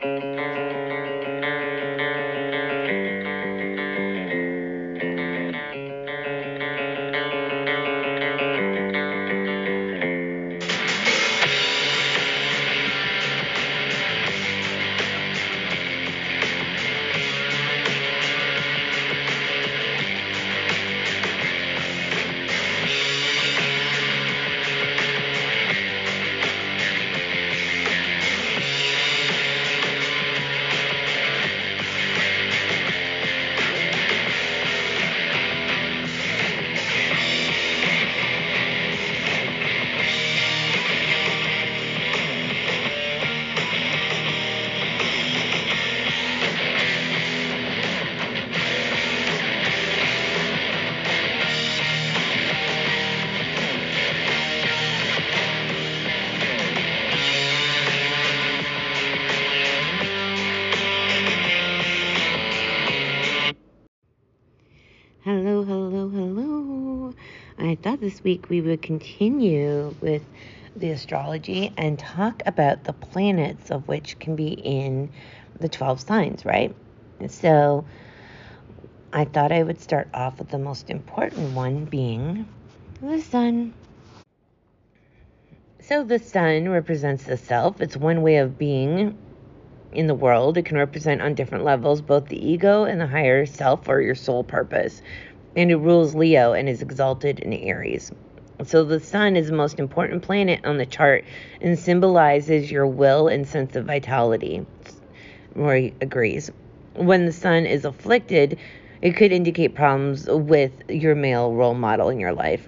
Hello, this week we would continue with the astrology and talk about the planets of which can be in the 12 signs, right? So I thought I would start off with the most important one being the sun. So the sun represents the self. It's one way of being in the world. It can represent on different levels both the ego and the higher self or your soul purpose. And it rules Leo and is exalted in Aries. So the sun is the most important planet on the chart and symbolizes your will and sense of vitality. Roy agrees. When the sun is afflicted, it could indicate problems with your male role model in your life.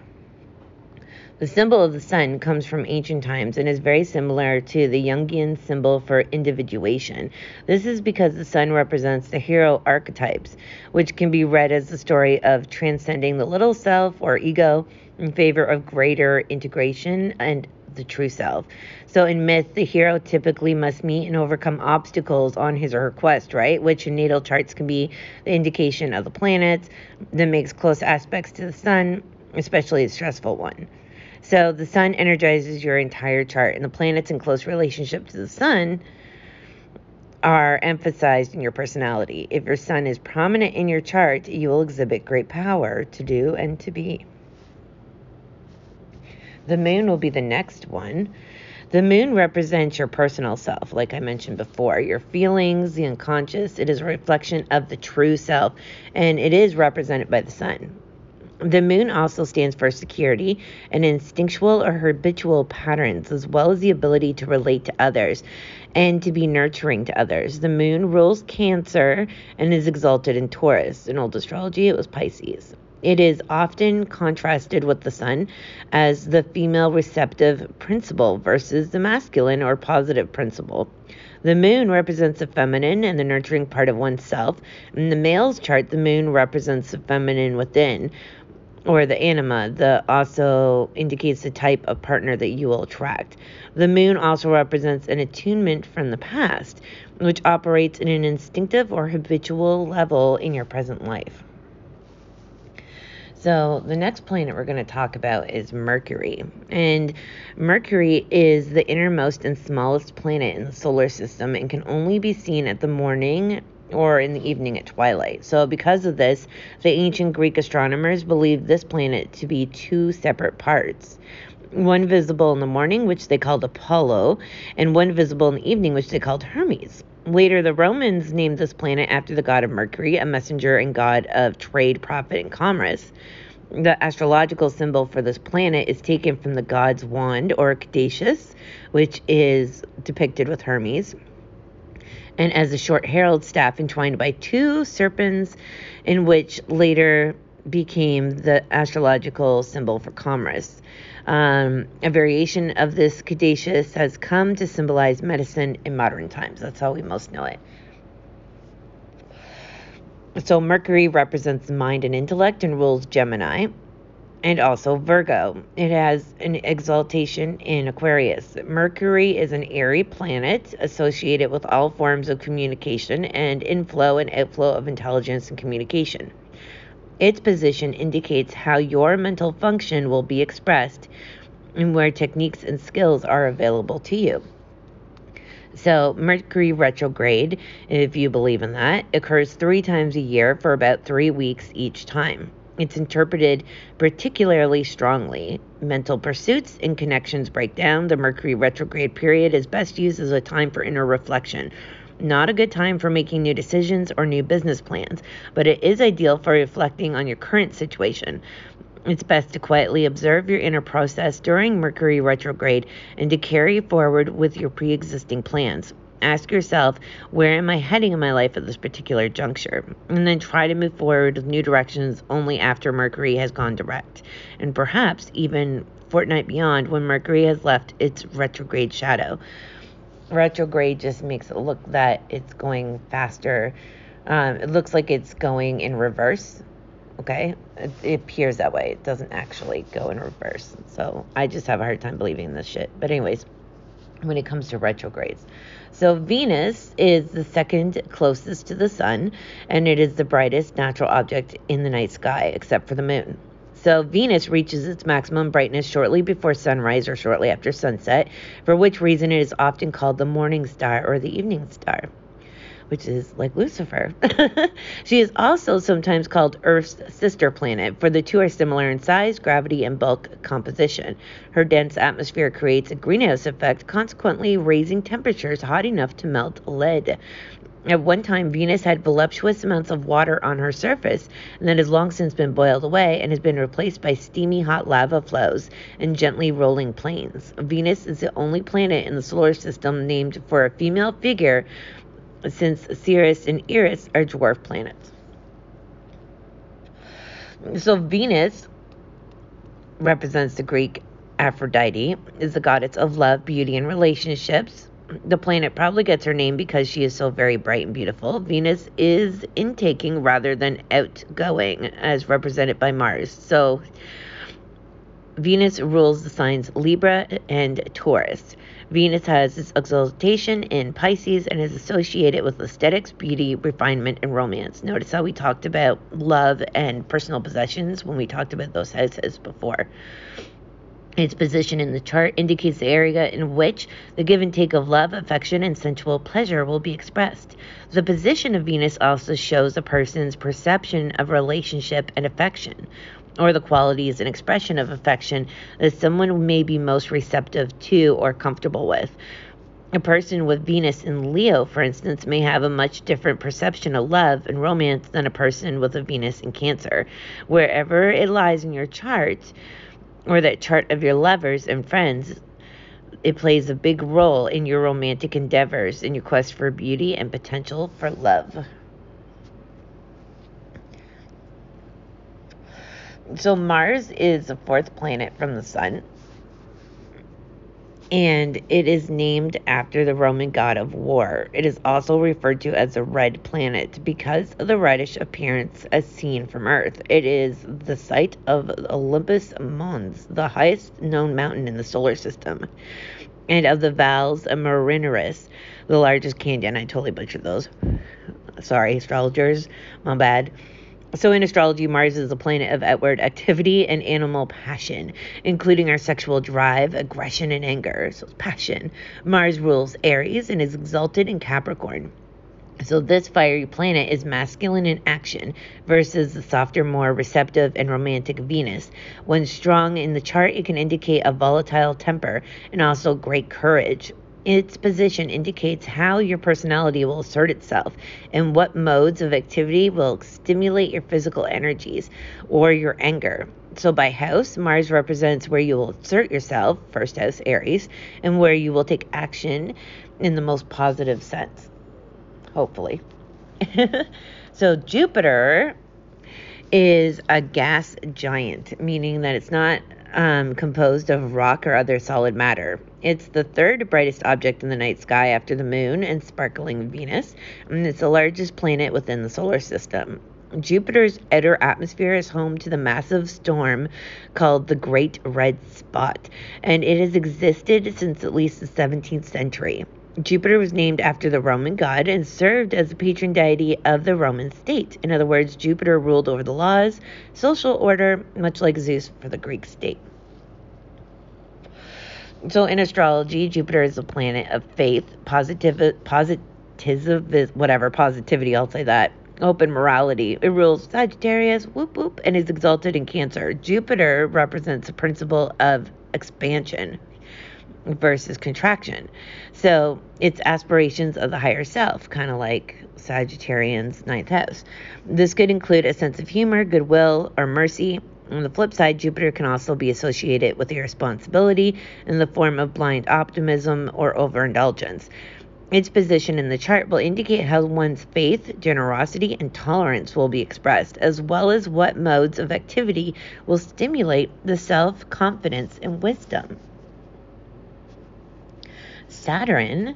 The symbol of the sun comes from ancient times and is very similar to the Jungian symbol for individuation. This is because the sun represents the hero archetypes, which can be read as the story of transcending the little self or ego in favor of greater integration and the true self. So in myth, the hero typically must meet and overcome obstacles on his or her quest, right? Which in natal charts can be the indication of the planets that makes close aspects to the sun, especially a stressful one. So the sun energizes your entire chart, and the planets in close relationship to the sun are emphasized in your personality. If your sun is prominent in your chart, you will exhibit great power to do and to be. The moon will be the next one. The moon represents your personal self, like I mentioned before, your feelings, the unconscious. It is a reflection of the true self, and it is represented by the sun. The moon also stands for security and instinctual or habitual patterns, as well as the ability to relate to others and to be nurturing to others. The moon rules Cancer and is exalted in Taurus. In old astrology, it was Pisces. It is often contrasted with the sun as the female receptive principle versus the masculine or positive principle. The moon represents the feminine and the nurturing part of oneself. In the male's chart, the moon represents the feminine within, or the anima that also indicates the type of partner that you will attract. The moon also represents an attunement from the past, which operates in an instinctive or habitual level in your present life. So, the next planet we're going to talk about is Mercury. And Mercury is the innermost and smallest planet in the solar system and can only be seen at the morning or in the evening at twilight. So, because of this, the ancient Greek astronomers believed this planet to be two separate parts. One visible in the morning, which they called Apollo, and one visible in the evening, which they called Hermes. Later, the Romans named this planet after the god of Mercury, a messenger and god of trade, profit, and commerce. The astrological symbol for this planet is taken from the god's wand or caduceus, which is depicted with Hermes and as a short herald staff entwined by two serpents, in which later became the astrological symbol for commerce. Um, a variation of this caduceus has come to symbolize medicine in modern times. That's how we most know it. So, Mercury represents mind and intellect and rules Gemini and also Virgo. It has an exaltation in Aquarius. Mercury is an airy planet associated with all forms of communication and inflow and outflow of intelligence and communication. Its position indicates how your mental function will be expressed and where techniques and skills are available to you. So, Mercury retrograde, if you believe in that, occurs three times a year for about three weeks each time. It's interpreted particularly strongly. Mental pursuits and connections break down. The Mercury retrograde period is best used as a time for inner reflection. Not a good time for making new decisions or new business plans, but it is ideal for reflecting on your current situation. It's best to quietly observe your inner process during Mercury retrograde and to carry forward with your pre existing plans. Ask yourself, where am I heading in my life at this particular juncture? And then try to move forward with new directions only after Mercury has gone direct. And perhaps even fortnight beyond when Mercury has left its retrograde shadow. Retrograde just makes it look that it's going faster. Um, it looks like it's going in reverse. Okay, it, it appears that way. It doesn't actually go in reverse. So I just have a hard time believing this shit. But, anyways, when it comes to retrogrades. So Venus is the second closest to the sun, and it is the brightest natural object in the night sky, except for the moon. So Venus reaches its maximum brightness shortly before sunrise or shortly after sunset, for which reason it is often called the morning star or the evening star which is like Lucifer. she is also sometimes called Earth's sister planet, for the two are similar in size, gravity, and bulk composition. Her dense atmosphere creates a greenhouse effect, consequently raising temperatures hot enough to melt lead. At one time, Venus had voluptuous amounts of water on her surface, and that has long since been boiled away and has been replaced by steamy hot lava flows and gently rolling plains. Venus is the only planet in the solar system named for a female figure since Ceres and Eris are dwarf planets. So Venus represents the Greek Aphrodite, is the goddess of love, beauty, and relationships. The planet probably gets her name because she is so very bright and beautiful. Venus is intaking rather than outgoing, as represented by Mars. So Venus rules the signs Libra and Taurus. Venus has its exaltation in Pisces and is associated with aesthetics, beauty, refinement, and romance. Notice how we talked about love and personal possessions when we talked about those houses before. Its position in the chart indicates the area in which the give and take of love, affection, and sensual pleasure will be expressed. The position of Venus also shows a person's perception of relationship and affection or the qualities and expression of affection that someone may be most receptive to or comfortable with. A person with Venus in Leo, for instance, may have a much different perception of love and romance than a person with a Venus in Cancer. Wherever it lies in your chart, or that chart of your lovers and friends, it plays a big role in your romantic endeavors, in your quest for beauty and potential for love. So Mars is the fourth planet from the sun. And it is named after the Roman god of war. It is also referred to as a red planet because of the reddish appearance as seen from Earth. It is the site of Olympus Mons, the highest known mountain in the solar system, and of the Valles Marineris, the largest canyon. I totally butchered those. Sorry, astrologers. My bad. So, in astrology, Mars is a planet of outward activity and animal passion, including our sexual drive, aggression, and anger. So, it's passion. Mars rules Aries and is exalted in Capricorn. So, this fiery planet is masculine in action versus the softer, more receptive and romantic Venus. When strong in the chart, it can indicate a volatile temper and also great courage. Its position indicates how your personality will assert itself and what modes of activity will stimulate your physical energies or your anger. So, by house, Mars represents where you will assert yourself, first house, Aries, and where you will take action in the most positive sense. Hopefully. so, Jupiter is a gas giant, meaning that it's not um, composed of rock or other solid matter. It's the third brightest object in the night sky after the moon and sparkling Venus, and it's the largest planet within the solar system. Jupiter's outer atmosphere is home to the massive storm called the Great Red Spot, and it has existed since at least the 17th century. Jupiter was named after the Roman god and served as the patron deity of the Roman state. In other words, Jupiter ruled over the laws, social order, much like Zeus for the Greek state. So in astrology, Jupiter is a planet of faith, positive, whatever, positivity, I'll say that, open morality. It rules Sagittarius, whoop whoop, and is exalted in Cancer. Jupiter represents the principle of expansion versus contraction. So it's aspirations of the higher self, kind of like Sagittarian's ninth house. This could include a sense of humor, goodwill, or mercy. On the flip side, Jupiter can also be associated with irresponsibility in the form of blind optimism or overindulgence. Its position in the chart will indicate how one's faith, generosity, and tolerance will be expressed, as well as what modes of activity will stimulate the self confidence and wisdom. Saturn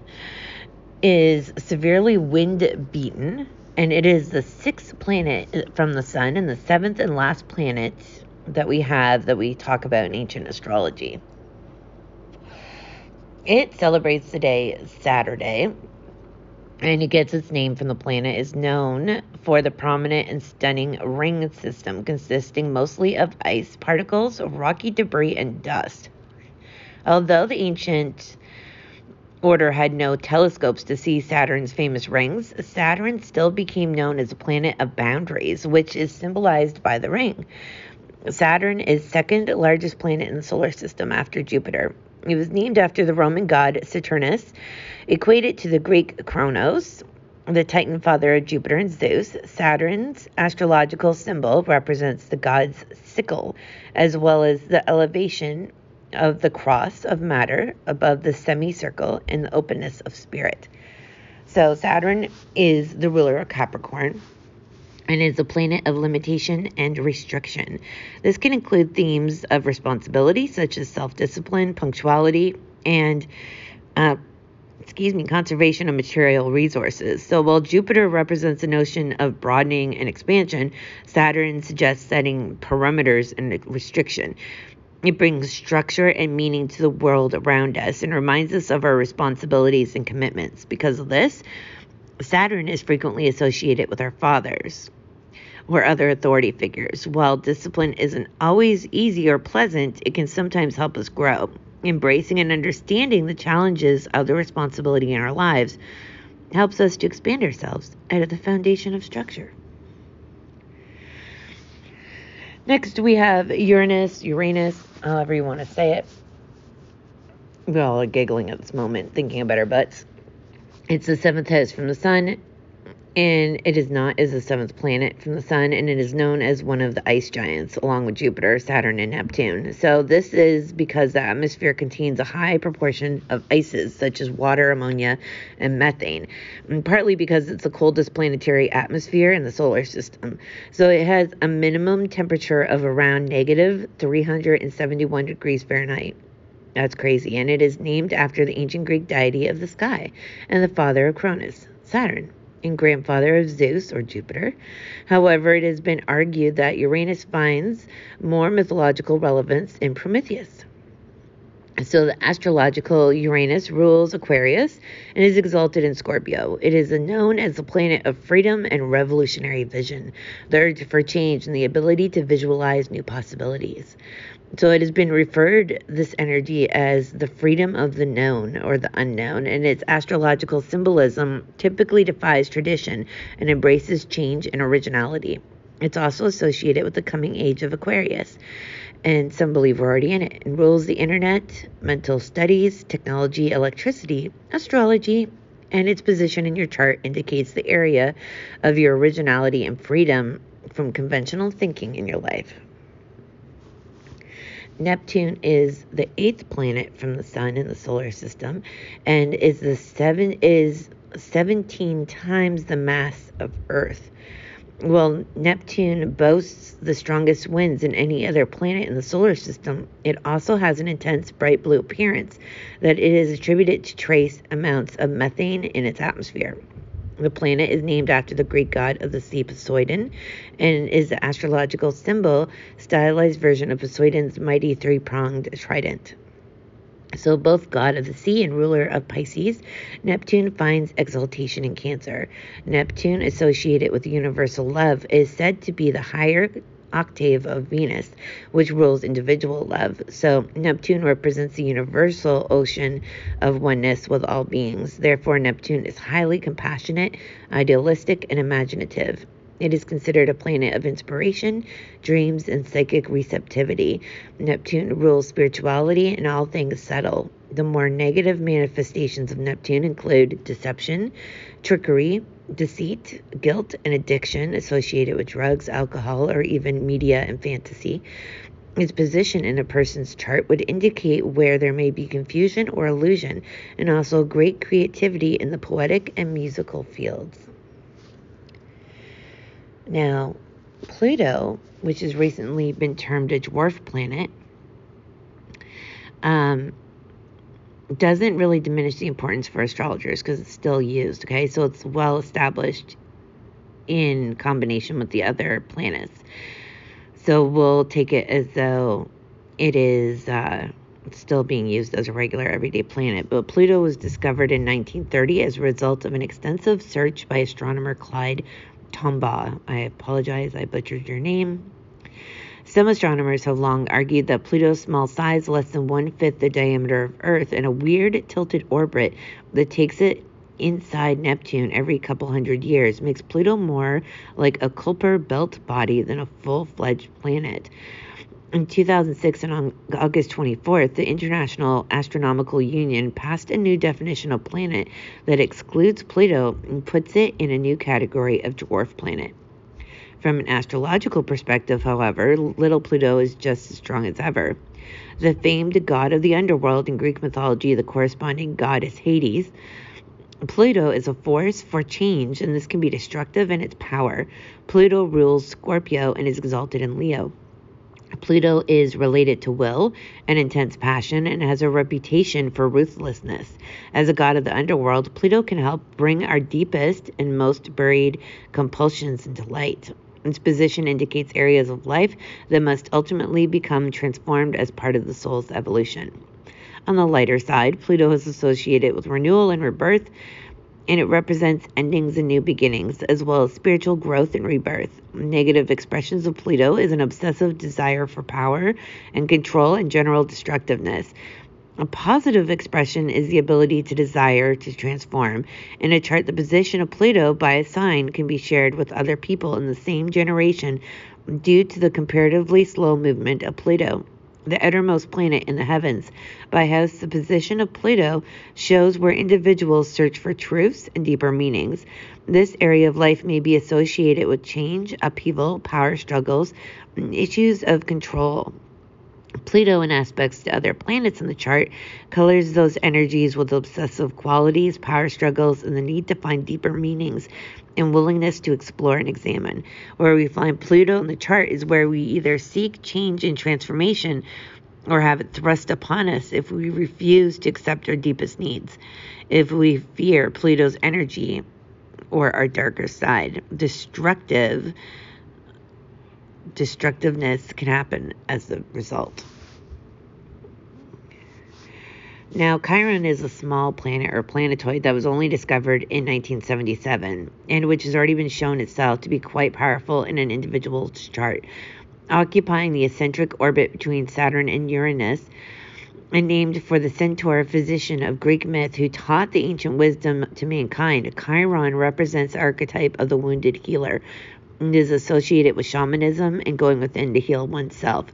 is severely wind beaten, and it is the sixth planet from the sun and the seventh and last planet that we have that we talk about in ancient astrology. It celebrates the day Saturday, and it gets its name from the planet is known for the prominent and stunning ring system consisting mostly of ice particles, rocky debris, and dust. Although the ancient order had no telescopes to see Saturn's famous rings, Saturn still became known as a planet of boundaries, which is symbolized by the ring. Saturn is second largest planet in the solar system after Jupiter. It was named after the Roman god Saturnus, equated to the Greek Kronos, the Titan father of Jupiter and Zeus. Saturn's astrological symbol represents the god's sickle, as well as the elevation of the cross of matter above the semicircle and the openness of spirit. So, Saturn is the ruler of Capricorn and is a planet of limitation and restriction. This can include themes of responsibility, such as self discipline, punctuality, and uh, excuse me, conservation of material resources. So while Jupiter represents a notion of broadening and expansion, Saturn suggests setting parameters and restriction. It brings structure and meaning to the world around us and reminds us of our responsibilities and commitments. Because of this, Saturn is frequently associated with our fathers or other authority figures. While discipline isn't always easy or pleasant, it can sometimes help us grow. Embracing and understanding the challenges of the responsibility in our lives helps us to expand ourselves out of the foundation of structure. Next, we have Uranus, Uranus, however you want to say it. We're all giggling at this moment, thinking about our butts. It's the seventh house from the sun and it is not is the seventh planet from the sun and it is known as one of the ice giants along with jupiter saturn and neptune. So this is because the atmosphere contains a high proportion of ices such as water ammonia and methane and partly because it's the coldest planetary atmosphere in the solar system. So it has a minimum temperature of around negative 371 degrees fahrenheit. That's crazy. And it is named after the ancient greek deity of the sky and the father of cronus saturn and grandfather of Zeus or Jupiter. However, it has been argued that Uranus finds more mythological relevance in Prometheus. So, the astrological Uranus rules Aquarius and is exalted in Scorpio. It is known as the planet of freedom and revolutionary vision, the urge for change, and the ability to visualize new possibilities. So it has been referred this energy as the freedom of the known or the unknown, and its astrological symbolism typically defies tradition and embraces change and originality. It's also associated with the coming age of Aquarius, and some believe we're already in it. Rules the internet, mental studies, technology, electricity, astrology, and its position in your chart indicates the area of your originality and freedom from conventional thinking in your life. Neptune is the eighth planet from the sun in the solar system and is the seven is 17 times the mass of Earth. Well, Neptune boasts the strongest winds in any other planet in the solar system. It also has an intense bright blue appearance that it is attributed to trace amounts of methane in its atmosphere. The planet is named after the Greek god of the sea Poseidon and is the astrological symbol, stylized version of Poseidon's mighty three pronged trident. So, both god of the sea and ruler of Pisces, Neptune finds exaltation in Cancer. Neptune, associated with universal love, is said to be the higher octave of Venus, which rules individual love. So Neptune represents the universal ocean of oneness with all beings. Therefore, Neptune is highly compassionate, idealistic, and imaginative. It is considered a planet of inspiration, dreams, and psychic receptivity. Neptune rules spirituality and all things subtle. The more negative manifestations of Neptune include deception, trickery, deceit, guilt, and addiction associated with drugs, alcohol, or even media and fantasy. Its position in a person's chart would indicate where there may be confusion or illusion, and also great creativity in the poetic and musical fields. Now, Pluto, which has recently been termed a dwarf planet, um, doesn't really diminish the importance for astrologers because it's still used. Okay, so it's well established in combination with the other planets. So we'll take it as though it is uh, still being used as a regular everyday planet. But Pluto was discovered in 1930 as a result of an extensive search by astronomer Clyde Tombaugh. I apologize, I butchered your name. Some astronomers have long argued that Pluto's small size, less than one fifth the diameter of Earth, and a weird tilted orbit that takes it inside Neptune every couple hundred years makes Pluto more like a Kuiper belt body than a full fledged planet. In 2006, and on August 24th, the International Astronomical Union passed a new definition of planet that excludes Pluto and puts it in a new category of dwarf planet. From an astrological perspective, however, little Pluto is just as strong as ever. The famed god of the underworld in Greek mythology, the corresponding goddess Hades. Pluto is a force for change, and this can be destructive in its power. Pluto rules Scorpio and is exalted in Leo. Pluto is related to will and intense passion and has a reputation for ruthlessness. As a god of the underworld, Pluto can help bring our deepest and most buried compulsions into light. Its position indicates areas of life that must ultimately become transformed as part of the soul's evolution. On the lighter side, Pluto is associated with renewal and rebirth, and it represents endings and new beginnings, as well as spiritual growth and rebirth. Negative expressions of Pluto is an obsessive desire for power and control and general destructiveness. A positive expression is the ability to desire to transform. In a chart, the position of Pluto by a sign can be shared with other people in the same generation due to the comparatively slow movement of Pluto the outermost planet in the heavens. By house, the position of Pluto shows where individuals search for truths and deeper meanings. This area of life may be associated with change, upheaval, power struggles, issues of control. Pluto, in aspects to other planets in the chart, colors those energies with obsessive qualities, power struggles, and the need to find deeper meanings and willingness to explore and examine. Where we find Pluto in the chart is where we either seek change and transformation or have it thrust upon us if we refuse to accept our deepest needs, if we fear Pluto's energy or our darker side. Destructive destructiveness can happen as a result. Now, Chiron is a small planet or planetoid that was only discovered in 1977 and which has already been shown itself to be quite powerful in an individual's chart. Occupying the eccentric orbit between Saturn and Uranus, and named for the centaur physician of Greek myth who taught the ancient wisdom to mankind, Chiron represents the archetype of the wounded healer and is associated with shamanism and going within to heal oneself.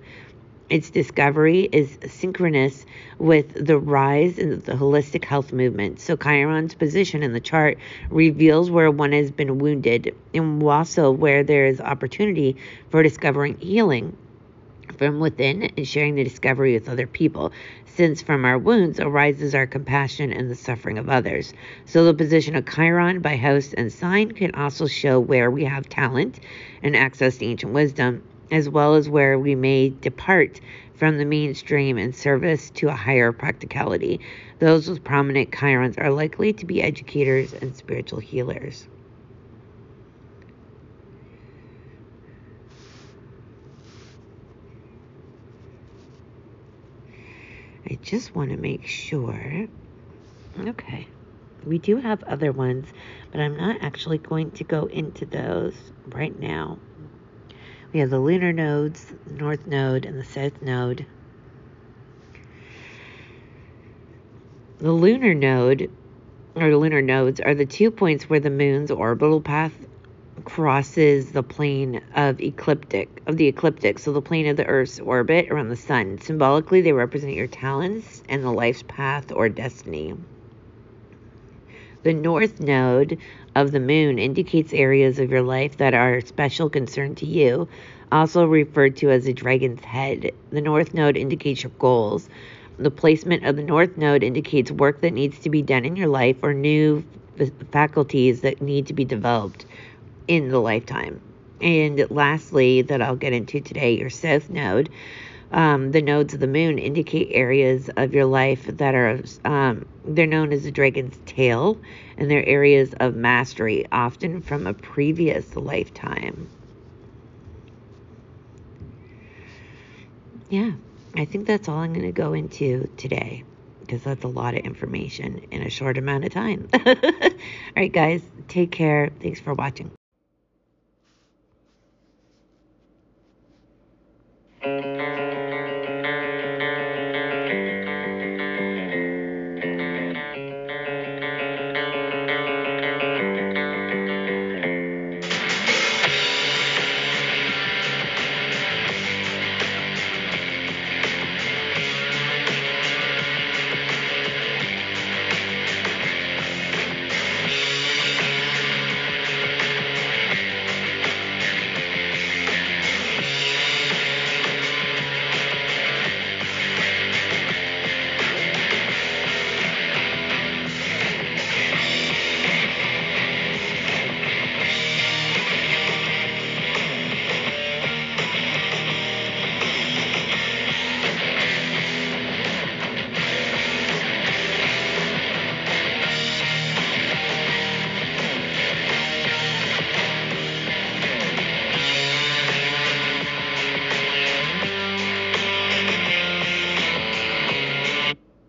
Its discovery is synchronous with the rise in the holistic health movement. So, Chiron's position in the chart reveals where one has been wounded and also where there is opportunity for discovering healing from within and sharing the discovery with other people, since from our wounds arises our compassion and the suffering of others. So, the position of Chiron by house and sign can also show where we have talent and access to ancient wisdom as well as where we may depart from the mainstream in service to a higher practicality. Those with prominent chirons are likely to be educators and spiritual healers. Just want to make sure. Okay. We do have other ones, but I'm not actually going to go into those right now We have the lunar nodes, north node, and the south node. The lunar node, or the lunar nodes, are the two points where the moon's orbital path crosses the plane of ecliptic of the ecliptic, so the plane of the Earth's orbit around the sun. Symbolically, they represent your talents and the life's path or destiny. The north node of the moon indicates areas of your life that are special concern to you, also referred to as a dragon's head. The north node indicates your goals. The placement of the north node indicates work that needs to be done in your life or new faculties that need to be developed in the lifetime. And lastly, that I'll get into today, your south node. Um, the nodes of the moon indicate areas of your life that are um, they're known as the dragon's tail and they're areas of mastery often from a previous lifetime yeah i think that's all i'm going to go into today because that's a lot of information in a short amount of time all right guys take care thanks for watching